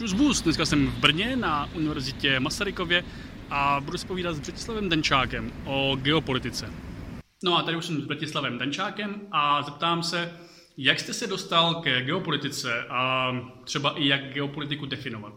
Čus bus, dneska jsem v Brně na Univerzitě Masarykově a budu spovídat s Břetislavem Denčákem o geopolitice. No a tady už jsem s Břetislavem Denčákem a zeptám se, jak jste se dostal ke geopolitice a třeba i jak geopolitiku definovat?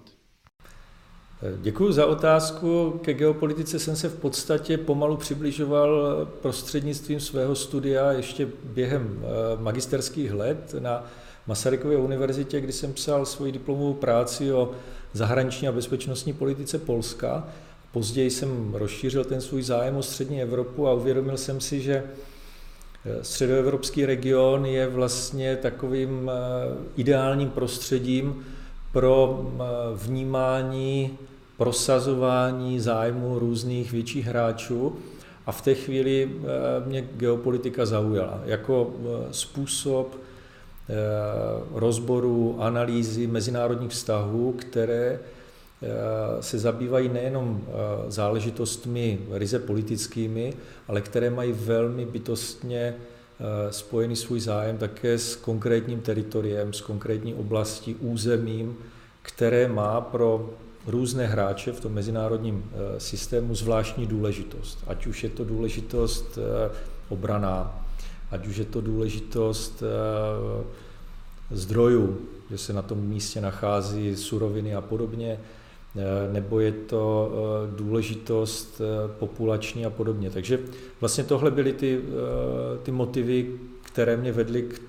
Děkuji za otázku. Ke geopolitice jsem se v podstatě pomalu přibližoval prostřednictvím svého studia ještě během eh, magisterských let na Masarykově univerzitě, kdy jsem psal svoji diplomovou práci o zahraniční a bezpečnostní politice Polska. Později jsem rozšířil ten svůj zájem o střední Evropu a uvědomil jsem si, že eh, středoevropský region je vlastně takovým eh, ideálním prostředím pro vnímání prosazování zájmu různých větších hráčů a v té chvíli eh, mě geopolitika zaujala jako eh, způsob eh, rozboru, analýzy mezinárodních vztahů, které se zabývají nejenom záležitostmi ryze politickými, ale které mají velmi bytostně spojený svůj zájem také s konkrétním teritoriem, s konkrétní oblastí, územím, které má pro různé hráče v tom mezinárodním eh, systému zvláštní důležitost. Ať už je to důležitost eh, obraná, ať už je to důležitost eh, zdrojů, že se na tom místě nachází suroviny a podobně, nebo je to důležitost populační a podobně. Takže vlastně tohle byly ty, ty motivy, které mě vedly k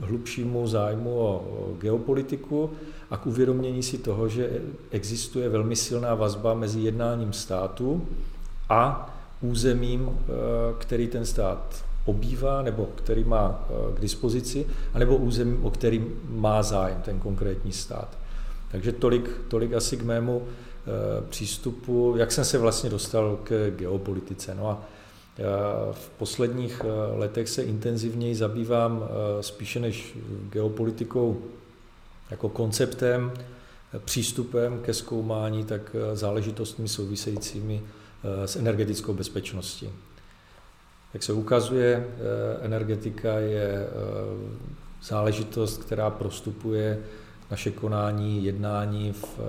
hlubšímu zájmu o geopolitiku a k uvědomění si toho, že existuje velmi silná vazba mezi jednáním státu a územím, eh, který ten stát obývá nebo který má eh, k dispozici, anebo územím, o kterým má zájem ten konkrétní stát. Takže tolik, tolik asi k mému eh, přístupu, jak jsem se vlastně dostal k geopolitice. No a v posledních letech se intenzivněji zabývám spíše než geopolitikou jako konceptem, přístupem ke zkoumání, tak záležitostmi souvisejícími eh, s energetickou bezpečností. Jak se ukazuje, eh, energetika je eh, záležitost, která prostupuje naše konání, jednání v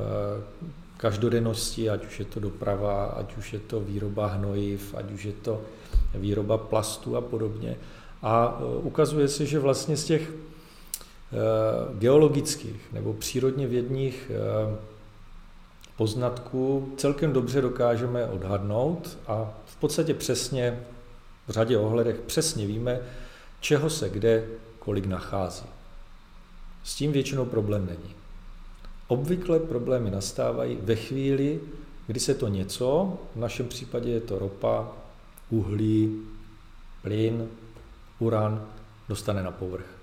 každodennosti, ať už je to doprava, ať už je to výroba hnojiv, ať už je to výroba plastu a podobně. A ukazuje se, že vlastně z těch Eh, geologických nebo přírodně vědních eh, poznatků celkem dobře dokážeme odhadnout a v podstatě přesně v řadě ohledech přesně víme, čeho se kde kolik nachází. S tím většinou problém není. Obvykle problémy nastávají ve chvíli, kdy se to něco, v našem případě je to ropa, uhlí, plyn, uran, dostane na povrch.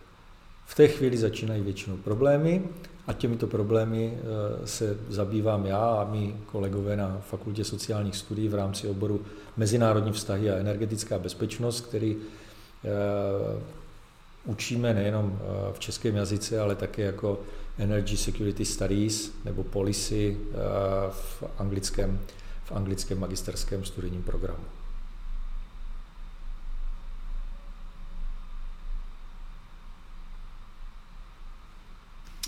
V té chvíli začínají většinou problémy a těmito problémy eh, se zabývám já a mý kolegové na Fakultě sociálních studií v rámci oboru Mezinárodní vztahy a energetická bezpečnost, který eh, učíme nejenom eh, v českém jazyce, ale také jako Energy Security Studies nebo Policy v anglickém, v anglickém magisterském studijním programu.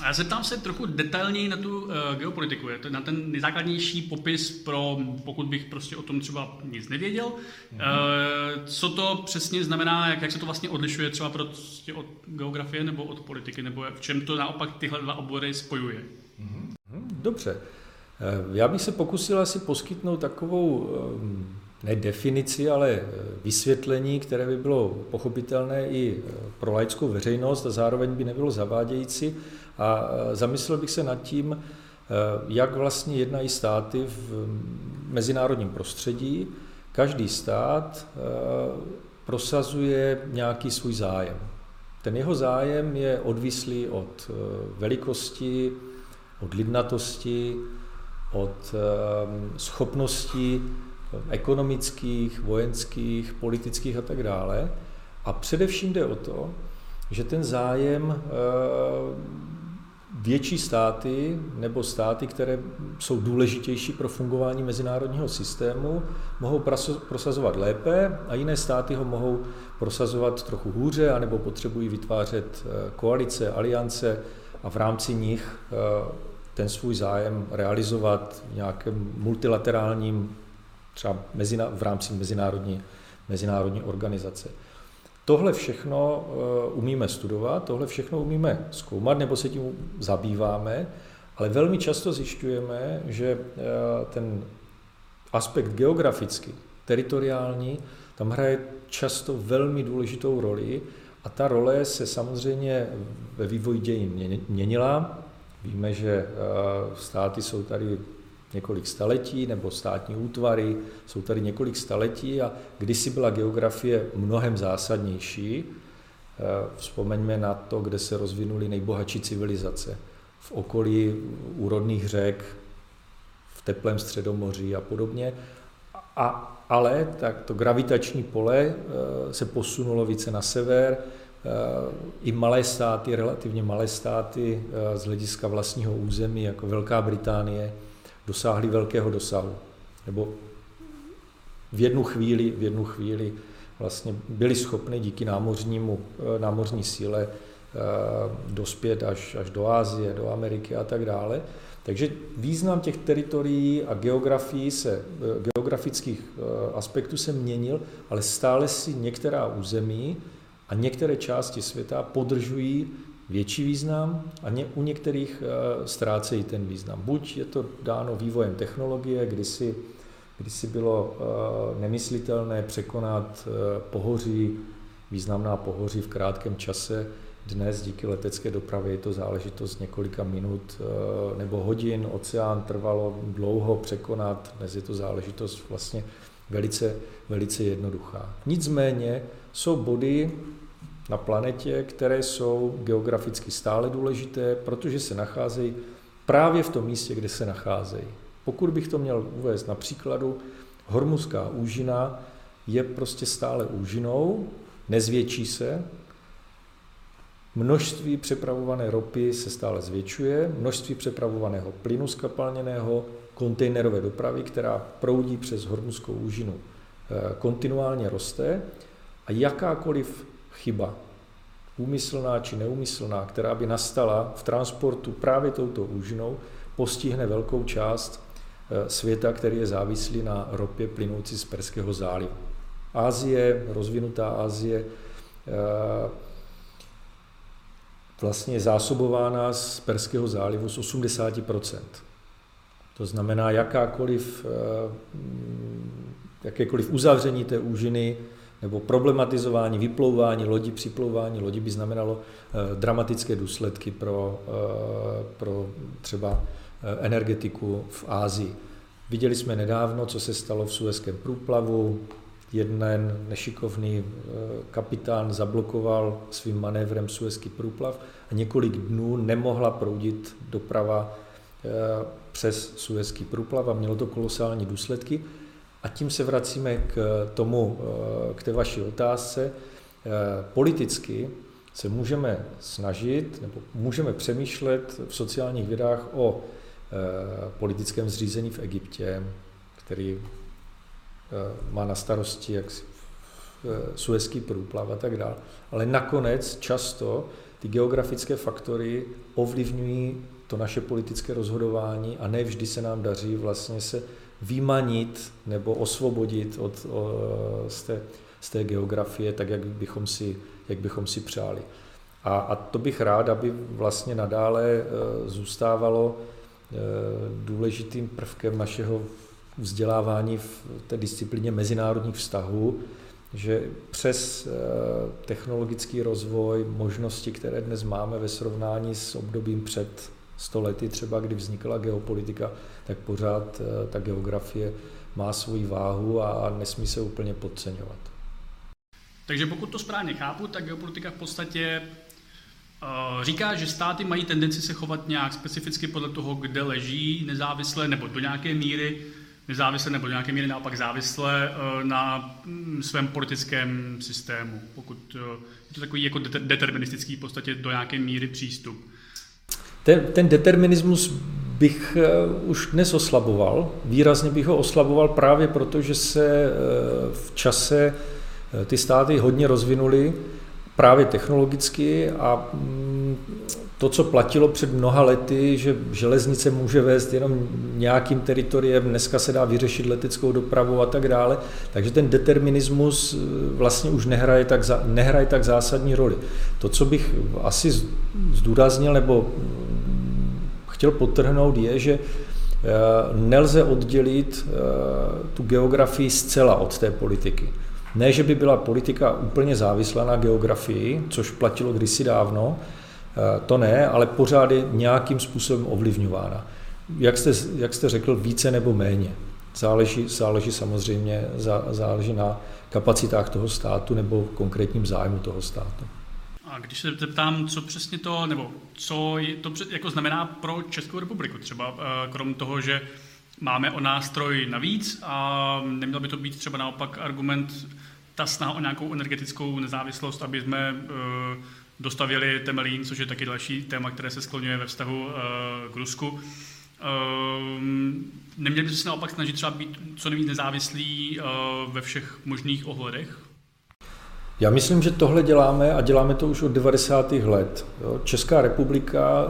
Já se tam se trochu detailněji na tu uh, geopolitiku, je to na ten nejzákladnější popis pro, pokud bych prostě o tom třeba nic nevěděl. Mm-hmm. Uh, co to přesně znamená, jak, jak se to vlastně odlišuje třeba prostě od geografie nebo od politiky, nebo v čem to naopak tyhle dva obory spojuje? Mm-hmm. Dobře. Eh, já bych se pokusil asi poskytnout takovou ne definici, ale vysvětlení, které by bylo pochopitelné i pro laickou veřejnost a zároveň by nebylo zavádějící a e, zamyslel bych se nad tím, e, jak vlastně jednají státy v mezinárodním prostředí. Každý stát e, prosazuje nějaký svůj zájem. Ten jeho zájem je odvislý od velikosti, od lidnatosti, od schopností ekonomických, vojenských, politických a tak dále. A především jde o to, že ten zájem větší státy nebo státy, které jsou důležitější pro fungování mezinárodního systému, mohou prosazovat lépe a jiné státy ho mohou prosazovat trochu hůře, anebo potřebují vytvářet eh, koalice, aliance a v rámci nich eh, ten svůj zájem realizovat v nějakém multilaterálním, třeba v rámci mezinárodní, mezinárodní organizace. Tohle všechno eh, umíme studovat, tohle všechno umíme zkoumat nebo se tím zabýváme, ale velmi často zjišťujeme, že eh, ten aspekt geografický, teritoriální, tam hraje často velmi důležitou roli a ta role se samozřejmě ve vývoji dějin měnila. Víme, že eh, státy jsou tady několik staletí, nebo státní útvary, jsou tady několik staletí a kdysi byla geografie mnohem zásadnější. Eh, vzpomeňme na to, kde se rozvinuly nejbohatší civilizace. V okolí úrodných řek, v teplém středomoří a podobně. A, ale tak to gravitační pole eh, se posunulo více na sever, eh, i malé státy, relativně malé státy z hlediska vlastního území, jako Velká Británie, dosáhli velkého dosahu. Nebo v jednu chvíli, v jednu chvíli vlastně byli schopni díky námořnímu, eh, námořní síle eh, dospět až, až do Ázie, do Ameriky a tak dále. Takže význam těch teritorií a geografií se, eh, geografických aspektů se měnil, ale stále si některá území a některé části světa podržují větší význam a ně, u některých uh, ztrácejí ten význam. Buď je to dáno vývojem technologie, kdysi, kdysi bylo uh, nemyslitelné překonat uh, pohoří, významná pohoří v krátkém čase, dnes díky letecké dopravě je to záležitost několika minut nebo hodin. Oceán trvalo dlouho překonat, dnes je to záležitost vlastně velice, velice jednoduchá. Nicméně jsou body, na planetě, které jsou geograficky stále důležité, protože se nacházejí právě v tom místě, kde se nacházejí. Pokud bych to měl uvést na příkladu, Hormuzská úžina je prostě stále úžinou, nezvětší se, množství přepravované ropy se stále zvětšuje, množství přepravovaného plynu skapalněného, kontejnerové dopravy, která proudí přes Hormuzskou úžinu, eh, kontinuálně roste a jakákoliv chyba, úmyslná či neumyslná, která by nastala v transportu právě touto úžinou, postihne velkou část eh, světa, který je závislý na ropě plynoucí z Perského zálivu. Ázie, rozvinutá Ázie, eh, vlastně je zásobována z Perského zálivu z 80%. To znamená, jakákoliv, eh, jakékoliv uzavření té úžiny nebo problematizování, vyplouvání lodi, připlouvání lodi by znamenalo eh, dramatické důsledky pro, eh, pro třeba eh, energetiku v Ázii. Viděli jsme nedávno, co se stalo v Suezském průplavu. Jeden nešikovný kapitán zablokoval svým manévrem Suezký průplav a několik dnů nemohla proudit doprava přes Suezký průplav a mělo to kolosální důsledky. A tím se vracíme k tomu, eh, k té vaší otázce. Eh, politicky se můžeme snažit, nebo můžeme přemýšlet v sociálních vědách o eh, politickém zřízení v Egyptě, který má na starosti jak Suezký průplav a tak dále. Ale nakonec často ty geografické faktory ovlivňují to naše politické rozhodování a ne vždy se nám daří vlastně se vymanit nebo osvobodit od, o, z, té, z té geografie, tak jak bychom si, jak bychom si přáli. A, a to bych rád, aby vlastně nadále e, zůstávalo e, důležitým prvkem našeho vzdělávání v té disciplíně mezinárodních vztahů, že přes technologický rozvoj, možnosti, které dnes máme ve srovnání s obdobím před stolety, třeba kdy vznikla geopolitika, tak pořád eh, ta geografie má svoji váhu a nesmí se úplně podceňovat. Takže pokud to správně chápu, tak geopolitika v podstatě uh, říká, že státy mají tendenci se chovat nějak specificky podle toho, kde leží nezávisle nebo do nějaké míry nezávisle nebo do nějaké míry naopak závisle uh, na um, svém politickém systému. Pokud je to takový jako deterministický v podstatě do nějaké míry přístup. Ten, ten determinismus bych eh, už dnes oslaboval. Výrazně bych ho oslaboval právě proto, že se eh, v čase eh, ty státy hodně rozvinuly. právě technologicky a mm, to, co platilo před mnoha lety, že železnice může vést jenom nějakým teritoriem, dneska se dá vyřešit leteckou dopravu a tak dále, takže ten determinismus vlastně už nehraje tak, nehraje tak zásadní roli. To, co bych asi zdůraznil nebo mm, chtěl potrhnout, je, že eh, nelze oddělit eh, tu geografii zcela od té politiky. Ne, že by byla politika úplně závislá na geografii, což platilo kdysi dávno, eh, to ne, ale pořád je nějakým způsobem ovlivňována. Jak jste, jak jste řekl, více nebo méně. Záleží, záleží samozřejmě záleží na kapacitách toho státu nebo konkrétním zájmu toho státu. Když se zeptám, co přesně to, nebo co je to jako znamená pro Českou republiku třeba, eh, krom toho, že máme o nástroj navíc a neměl by to být třeba naopak argument ta snaha o nějakou energetickou nezávislost, aby jsme uh, dostavili Temelín, což je taky další téma, které se skloňuje ve vztahu uh, k Rusku. Neměli by se naopak snažit třeba být co nejvíc nezávislí ve všech možných ohledech? Já myslím, že tohle děláme a děláme to už od 90. let. Česká republika,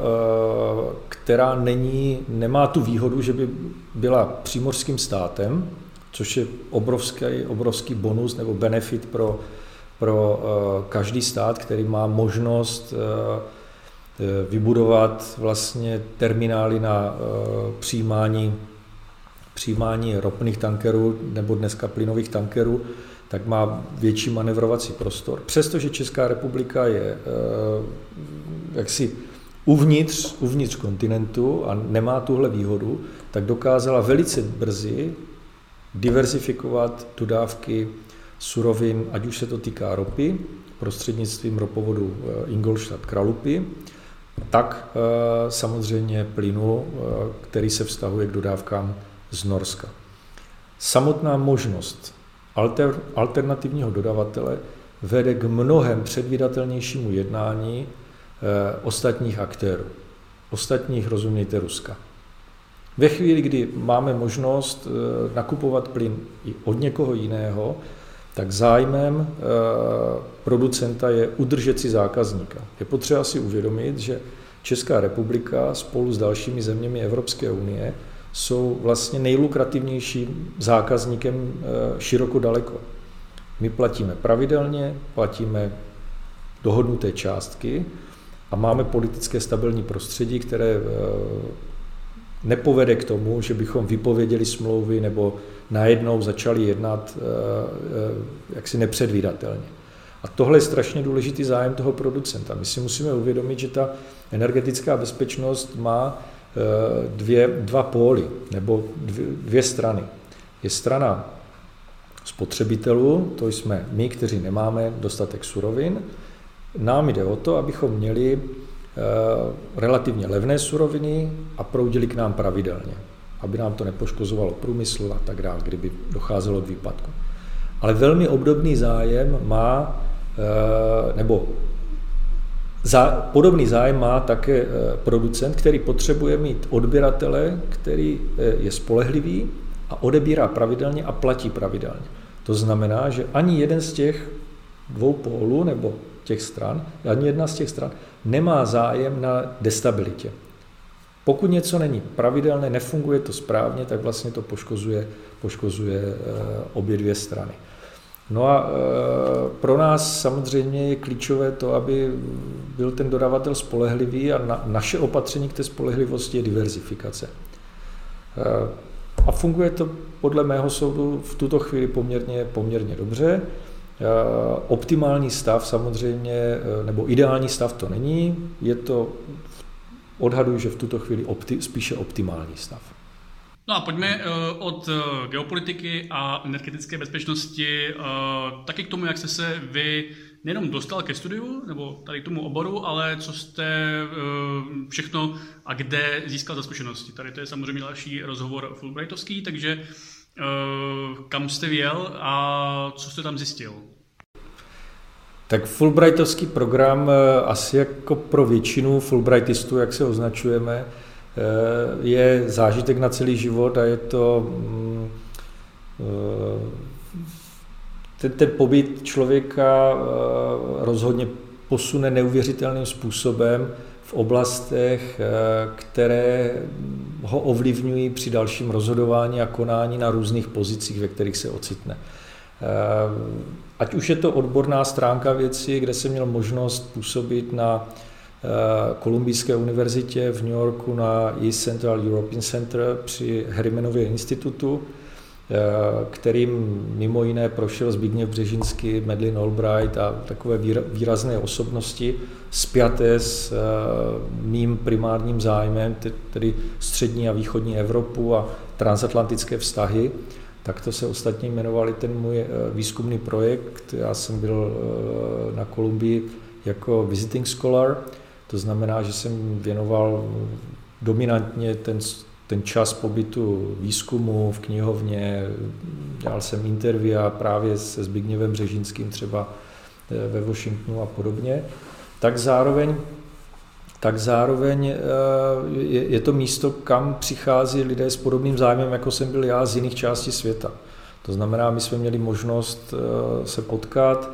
která není, nemá tu výhodu, že by byla přímořským státem, což je obrovský, obrovský bonus nebo benefit pro, pro uh, každý stát, který má možnost uh, vybudovat vlastně terminály na přijímání, přijímání ropných tankerů nebo dneska plynových tankerů, tak má větší manevrovací prostor. Přestože Česká republika je jaksi uvnitř, uvnitř kontinentu a nemá tuhle výhodu, tak dokázala velice brzy diversifikovat dodávky surovin, ať už se to týká ropy, prostřednictvím ropovodu eh, Ingolstadt Kralupy, tak eh, samozřejmě plynu, eh, který se vztahuje k dodávkám z Norska. Samotná možnost alter, alternativního dodavatele vede k mnohem předvídatelnějšímu jednání ostatních aktérů. Ostatních, rozumějte, Ruska. Ve chvíli, kdy máme možnost eh, nakupovat plyn i od někoho jiného, tak zájmem eh, producenta je udržet si zákazníka. Je potřeba si uvědomit, že Česká republika spolu s dalšími zeměmi Evropské unie jsou vlastně nejlukrativnějším zákazníkem eh, široko daleko. My platíme pravidelně, platíme dohodnuté částky a máme politické stabilní prostředí, které nepovede k tomu, že bychom vypověděli smlouvy nebo najednou začali jednat eh, eh, jaksi nepředvídatelně. A tohle je strašně důležitý zájem toho producenta. My si musíme uvědomit, že ta energetická bezpečnost má eh, dvě, dva póly nebo dvě, dvě strany. Je strana spotřebitelů, to jsme my, kteří nemáme dostatek surovin. Nám jde o to, abychom měli Eh, relativně levné suroviny a proudili k nám pravidelně, aby nám to nepoškozovalo průmysl a tak dále, kdyby docházelo k výpadku. Ale velmi obdobný zájem má, eh, nebo za, podobný zájem má také eh, producent, který potřebuje mít odběratele, který je spolehlivý a odebírá pravidelně a platí pravidelně. To znamená, že ani jeden z těch dvou pólů nebo těch stran, ani jedna z těch stran nemá zájem na destabilitě. Pokud něco není pravidelné, nefunguje to správně, tak vlastně to poškozuje, poškozuje eh, obě dvě strany. No a eh, pro nás samozřejmě je klíčové to, aby byl ten dodavatel spolehlivý a na, naše opatření k té spolehlivosti je diverzifikace. Eh, a funguje to podle mého soudu v tuto chvíli poměrně, poměrně dobře. Eh, optimální stav samozřejmě, nebo ideální stav to není, je to, odhaduji, že v tuto chvíli opti, spíše optimální stav. No a pojďme uh, od uh, geopolitiky a energetické bezpečnosti uh, taky k tomu, jak jste se vy nejenom dostal ke studiu, nebo tady k tomu oboru, ale co jste všechno a kde získal za zkušenosti. Tady to je samozřejmě další rozhovor Fulbrightovský, takže Eh, kam jste věl a co jste tam zjistil? Tak Fulbrightovský program asi jako pro většinu Fulbrightistů, jak se označujeme, je zážitek na celý život a je to mm, ten, ten pobyt člověka rozhodně posune neuvěřitelným způsobem v oblastech, které ho ovlivňují při dalším rozhodování a konání na různých pozicích, ve kterých se ocitne. Ať už je to odborná stránka věci, kde jsem měl možnost působit na Eh, Kolumbijské univerzitě v New Yorku na East Central European Center při Herimenově institutu, eh, kterým mimo jiné prošel Zbigněv Břežinský, Medlin Albright a takové výrazné osobnosti spjaté s eh, mým primárním zájmem, tedy střední a východní Evropu a transatlantické vztahy. Tak to se ostatně jmenovali ten můj výzkumný projekt. Já jsem byl na Kolumbii jako visiting scholar to znamená, že jsem věnoval dominantně ten, ten čas pobytu výzkumu v knihovně, dělal jsem intervia právě se Zbigněvem Břežínským třeba eh, ve Washingtonu a podobně, tak zároveň tak zároveň eh, je to místo, kam přichází lidé s podobným zájmem, jako jsem byl já z jiných částí světa. To znamená, my jsme měli možnost eh, se potkat,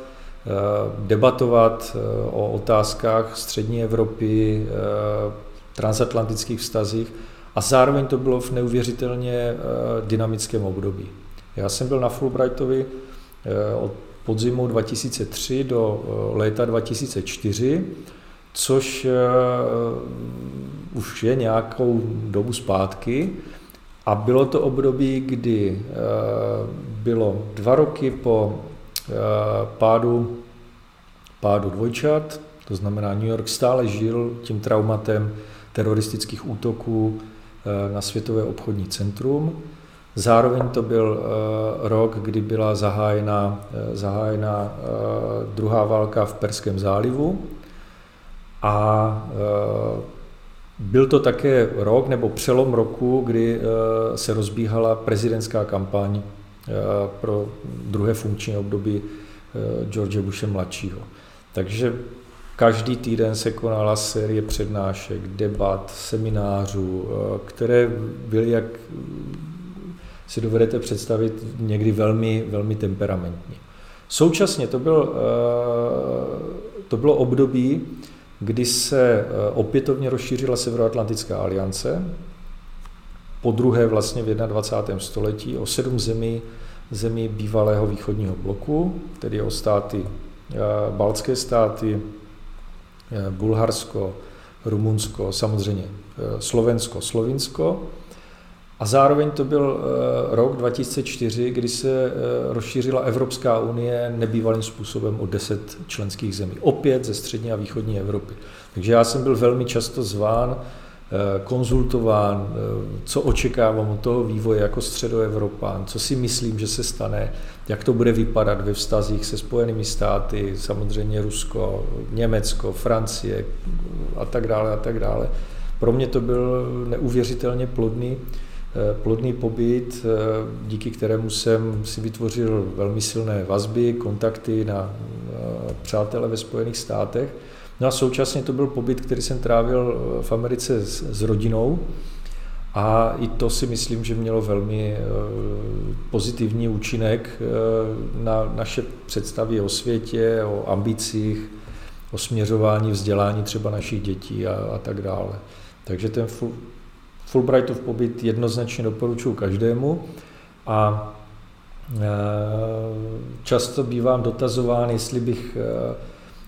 debatovat eh, o otázkách střední Evropy, eh, transatlantických vztazích a zároveň to bylo v neuvěřitelně dynamickém období. Já jsem byl na Fulbrightovi od podzimu 2003 do léta 2004, což už je nějakou dobu zpátky. A bylo to období, kdy bylo dva roky po Eh, pádu, pádu dvojčat, to znamená New York stále žil tím traumatem teroristických útoků eh, na Světové obchodní centrum. Zároveň to byl eh, rok, kdy byla zahájena, zahájena druhá válka v Perském zálivu a byl to také rok nebo přelom roku, kdy se rozbíhala prezidentská kampaň Eh, pro druhé funkční období eh, George Bushe mladšího. Takže každý týden se konala série přednášek, debat, seminářů, eh, které byly, jak si dovedete představit, někdy velmi, velmi temperamentní. Současně to, byl, to bylo období, kdy se opětovně rozšířila Severoatlantická aliance, po druhé vlastně v 21. století o sedm zemí, zemí bývalého východního bloku, tedy o státy, eh, baltské státy, eh, Bulharsko, Rumunsko, samozřejmě eh, Slovensko, Slovinsko. A zároveň to byl rok 2004, kdy se rozšířila Evropská unie nebývalým způsobem o 10 členských zemí. Opět ze střední a východní Evropy. Takže já jsem byl velmi často zván konzultován, eh, co očekávám od toho vývoje jako středoevropán, co si myslím, že se stane, jak to bude vypadat ve vztazích se Spojenými státy, samozřejmě Rusko, Německo, Francie a tak dále a tak dále. Pro mě to byl neuvěřitelně plodný, eh, plodný pobyt, díky kterému jsem si vytvořil velmi silné vazby, kontakty na přátele ve Spojených státech No a současně to byl pobyt, který jsem trávil eh, v Americe s, s rodinou. A i to si myslím, že mělo velmi eh, pozitivní účinek eh, na naše představy o světě, o ambicích, o směřování vzdělání třeba našich dětí a, a tak dále. Takže ten Fulbrightův pobyt jednoznačně doporučuji každému. A často bývám dotazován, jestli bych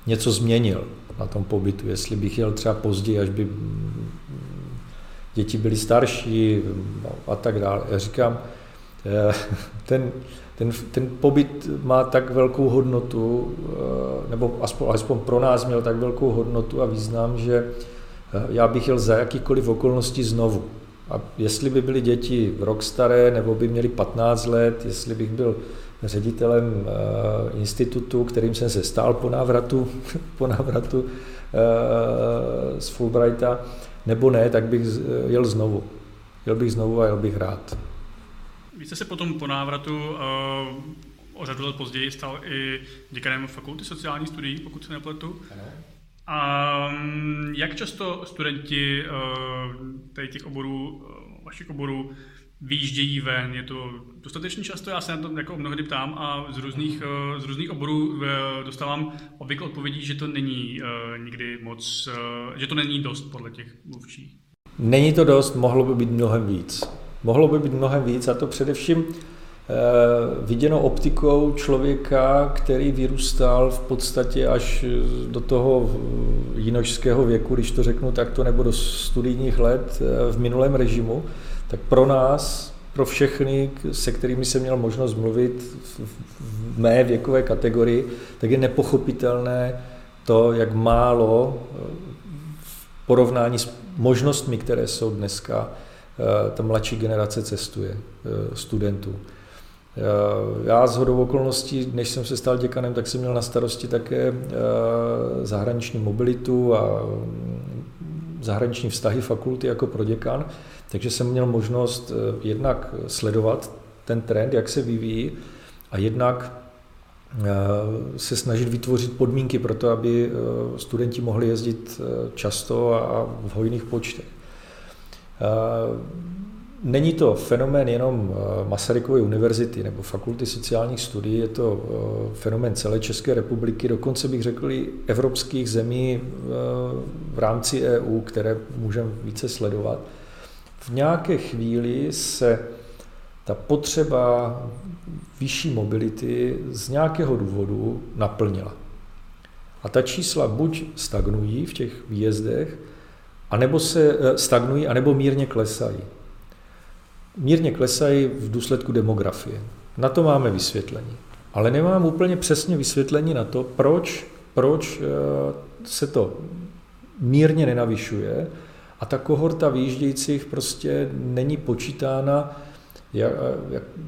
něco změnil na tom pobytu, jestli bych jel třeba později, až by děti byly starší a tak dále. Já říkám, eh, ten, ten, ten pobyt má tak velkou hodnotu, eh, nebo aspoň, aspoň pro nás měl tak velkou hodnotu a význam, že eh, já bych jel za jakýkoliv okolností znovu. A jestli by byly děti rok staré, nebo by měly 15 let, jestli bych byl ředitelem eh, institutu, kterým jsem se stál po návratu, po návratu eh, z Fulbrighta, nebo ne, tak bych jel znovu. Jel bych znovu a jel bych rád. Vy jste se potom po návratu o řadu let později stal i děkanem fakulty sociálních studií, pokud se nepletu. Ano. A mm, jak často studenti těch oborů, vašich oborů, výjíždějí ven, je to dostatečně často, já se na to jako mnohdy ptám a z různých, z různých oborů dostávám obvykle odpovědí, že to není nikdy moc, že to není dost podle těch mluvčích. Není to dost, mohlo by být mnohem víc. Mohlo by být mnohem víc a to především Eh, viděno optikou člověka, který vyrůstal v podstatě až do toho jinožského věku, když to řeknu takto, nebo do studijních let eh, v minulém režimu, tak pro nás, pro všechny, se kterými jsem měl možnost mluvit v mé věkové kategorii, tak je nepochopitelné to, jak málo eh, v porovnání s možnostmi, které jsou dneska, ta mladší generace cestuje studentů. Já z hodou okolností, než jsem se stal děkanem, tak jsem měl na starosti také eh, zahraniční mobilitu a mm, zahraniční vztahy fakulty jako proděkan, takže jsem měl možnost eh, jednak sledovat ten trend, jak se vyvíjí, a jednak eh, se snažit vytvořit podmínky pro to, aby studenti mohli jezdit často a v hojných počtech. Není to fenomén jenom eh, Masarykovy univerzity nebo fakulty sociálních studií, je to eh, fenomén celé České republiky, dokonce bych řekl i evropských zemí eh, v rámci EU, které můžeme více sledovat. V nějaké chvíli se ta potřeba vyšší mobility z nějakého důvodu naplnila. A ta čísla buď stagnují v těch výjezdech, anebo se stagnují, anebo mírně klesají mírně klesají v důsledku demografie. Na to máme vysvětlení. Ale nemám úplně přesně vysvětlení na to, proč, proč eh, se to mírně nenavyšuje a ta kohorta výjíždějících prostě není počítána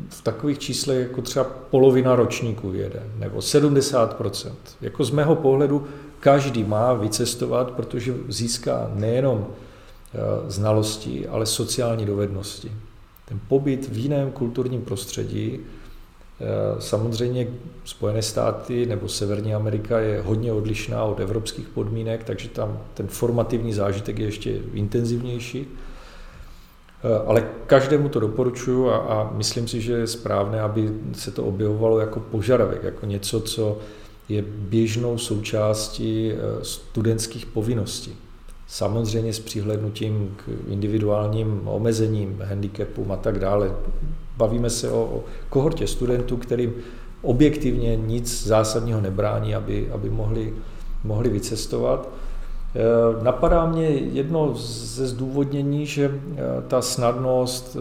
v takových číslech jako třeba polovina ročníků jede, nebo 70%. Jako z mého pohledu každý má vycestovat, protože získá nejenom eh, znalosti, ale sociální dovednosti. Ten pobyt v jiném kulturním prostředí, samozřejmě Spojené státy nebo Severní Amerika je hodně odlišná od evropských podmínek, takže tam ten formativní zážitek je ještě intenzivnější. Eh, ale každému to doporučuji a, a myslím si, že je správné, aby se to objevovalo jako požadavek, jako něco, co je běžnou součástí eh, studentských povinností. Samozřejmě s přihlednutím k individuálním omezením, handicapům a tak dále. Bavíme se o, o kohortě studentů, kterým objektivně nic zásadního nebrání, aby, aby mohli, mohli vycestovat. E, napadá mě jedno ze zdůvodnění, že e, ta snadnost, e,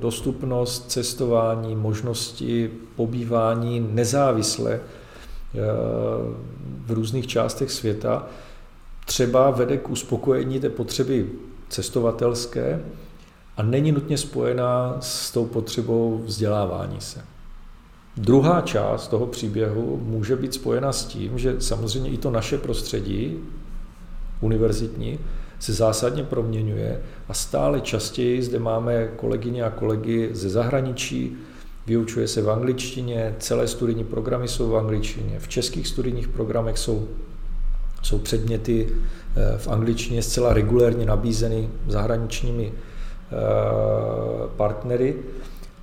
dostupnost cestování, možnosti pobývání nezávisle v různých částech světa třeba vede k uspokojení té potřeby cestovatelské a není nutně spojená s tou potřebou vzdělávání se. Druhá část toho příběhu může být spojena s tím, že samozřejmě i to naše prostředí univerzitní se zásadně proměňuje a stále častěji zde máme kolegyně a kolegy ze zahraničí, vyučuje se v angličtině, celé studijní programy jsou v angličtině, v českých studijních programech jsou jsou předměty eh, v angličtině zcela regulérně nabízeny zahraničními partnery.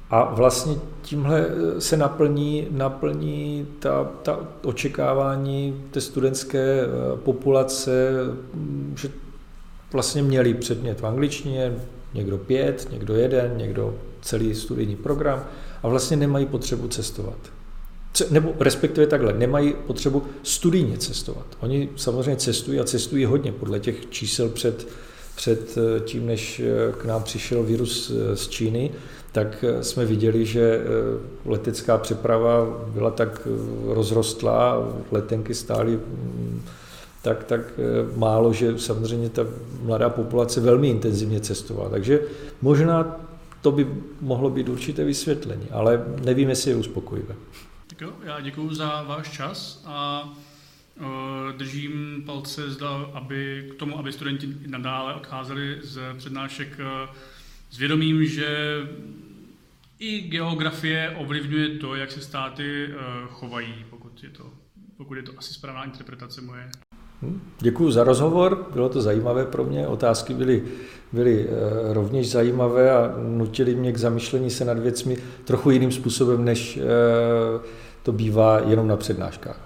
A vlastně tímhle eh, se naplní, naplní ta, ta očekávání té studentské populace, mm, že vlastně měli předmět v angličtině, někdo pět, někdo jeden, někdo celý studijní program a vlastně nemají potřebu cestovat nebo respektive takhle, nemají potřebu studijně cestovat. Oni samozřejmě cestují a cestují hodně podle těch čísel před, před eh, tím, než eh, k nám přišel virus eh, z Číny, tak jsme viděli, že letecká přeprava byla tak rozrostlá, letenky stály mm, tak, tak málo, že samozřejmě ta mladá populace velmi intenzivně cestovala. Takže možná to by mohlo být určité vysvětlení, ale nevím, jestli je uspokojivé. Tak jo, já děkuji za váš čas a držím palce zda, aby, k tomu, aby studenti nadále odcházeli z přednášek uh, s vědomím, že i geografie ovlivňuje to, jak se státy uh, chovají, pokud je to, pokud je to asi správná interpretace moje. Hm? Děkuji za rozhovor, bylo to zajímavé pro mě, otázky byly, byly eh, rovněž zajímavé a nutily mě k zamyšlení se nad věcmi trochu jiným způsobem, než eh, to bývá jenom na přednáškách.